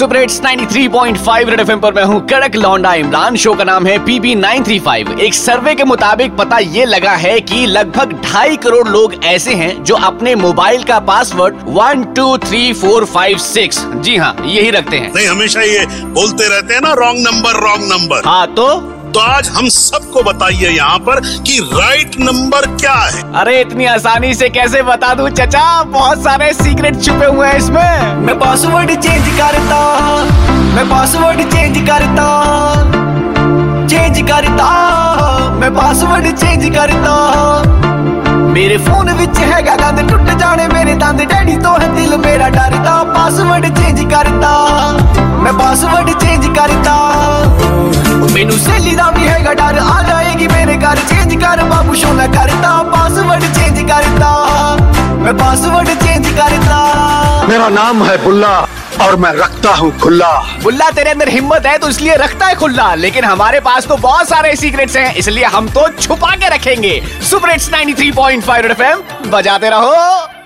Super hits 93.5 red FM पर मैं हूँ कड़क लौंडा इमरान। शो का नाम है पीबी 935 एक सर्वे के मुताबिक पता ये लगा है कि लगभग ढाई करोड़ लोग ऐसे हैं जो अपने मोबाइल का password one two three four five six जी हाँ यही रखते हैं। नहीं हमेशा ये बोलते रहते हैं ना रॉन्ग नंबर रॉन्ग नंबर हाँ तो? तो आज हम सबको बताइए यहाँ पर कि राइट नंबर क्या है। अरे इतनी आसानी से कैसे बता दूँ? चचा बहुत सारे सीक्रेट छुपे हुए हैं इसमें। मैं पासवर्ड चेंज करता मैं पासवर्ड चेंज करता चेंज करता मैं पासवर्ड चेंज करता। मेरे फ़ोन विच हैगा दंद टुट जाने मेरे दंद डैडी तो है दिल मेरा डरता। पासवर्ड चेंज करता मैं पासवर्ड भी डर आ जाएगी मेरे घर चेंज कर बाबू करता पासवर्ड चेंज करता मैं पासवर्ड चेंज करता मेरा नाम है बुल्ला और मैं रखता हूँ खुला बुल्ला तेरे अंदर हिम्मत है तो इसलिए रखता है खुला लेकिन हमारे पास तो बहुत सारे सीक्रेट्स हैं इसलिए हम तो छुपा के रखेंगे सुपर हिट्स 93.5 एफएम बजाते रहो